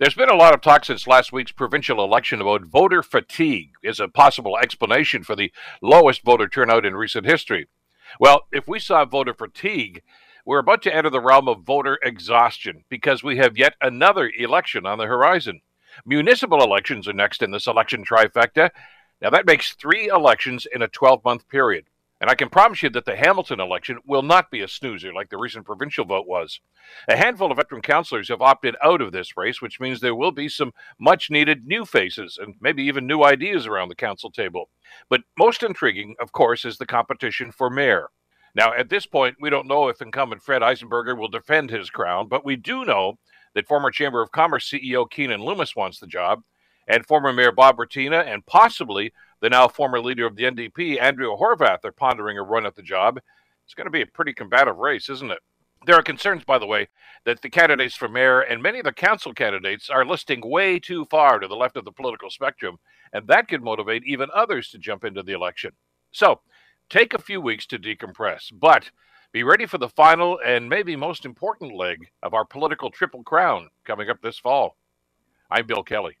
There's been a lot of talk since last week's provincial election about voter fatigue as a possible explanation for the lowest voter turnout in recent history. Well, if we saw voter fatigue, we're about to enter the realm of voter exhaustion because we have yet another election on the horizon. Municipal elections are next in this election trifecta. Now, that makes three elections in a 12 month period. And I can promise you that the Hamilton election will not be a snoozer like the recent provincial vote was. A handful of veteran councillors have opted out of this race, which means there will be some much needed new faces and maybe even new ideas around the council table. But most intriguing, of course, is the competition for mayor. Now, at this point, we don't know if incumbent Fred Eisenberger will defend his crown, but we do know that former Chamber of Commerce CEO Keanin Loomis wants the job, and former Mayor Bob Bratina, and possibly the now former leader of the NDP, Andrea Horwath, are pondering a run at the job. It's going to be a pretty combative race, isn't it? There are concerns, by the way, that the candidates for mayor and many of the council candidates are listing way too far to the left of the political spectrum, and that could motivate even others to jump into the election. So, take a few weeks to decompress, but be ready for the final and maybe most important leg of our political triple crown coming up this fall. I'm Bill Kelly.